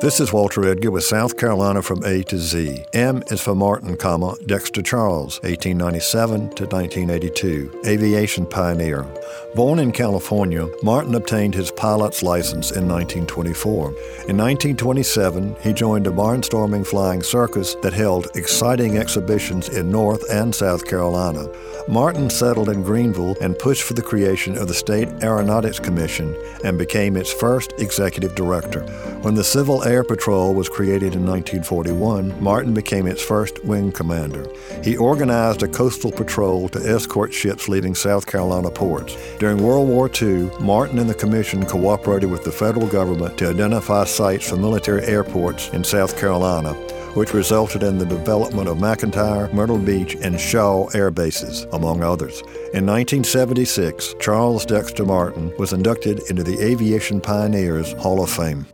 This is Walter Edgar with South Carolina from A to Z. M is for Martin, comma, Dexter Charles, 1897 to 1982, aviation pioneer. Born in California, Martin obtained his pilot's license in 1924. In 1927, he joined a barnstorming flying circus that held exciting exhibitions in North and South Carolina. Martin settled in Greenville and pushed for the creation of the State Aeronautics Commission and became its first executive director. When the Civil Air Patrol was created in 1941, Martin became its first wing commander. He organized a coastal patrol to escort ships leaving South Carolina ports. During World War II, Martin and the Commission cooperated with the federal government to identify sites for military airports in South Carolina which resulted in the development of McEntire, Myrtle Beach, and Shaw air bases, among others. In 1976, Charles Dexter Martin was inducted into the Aviation Pioneers Hall of Fame.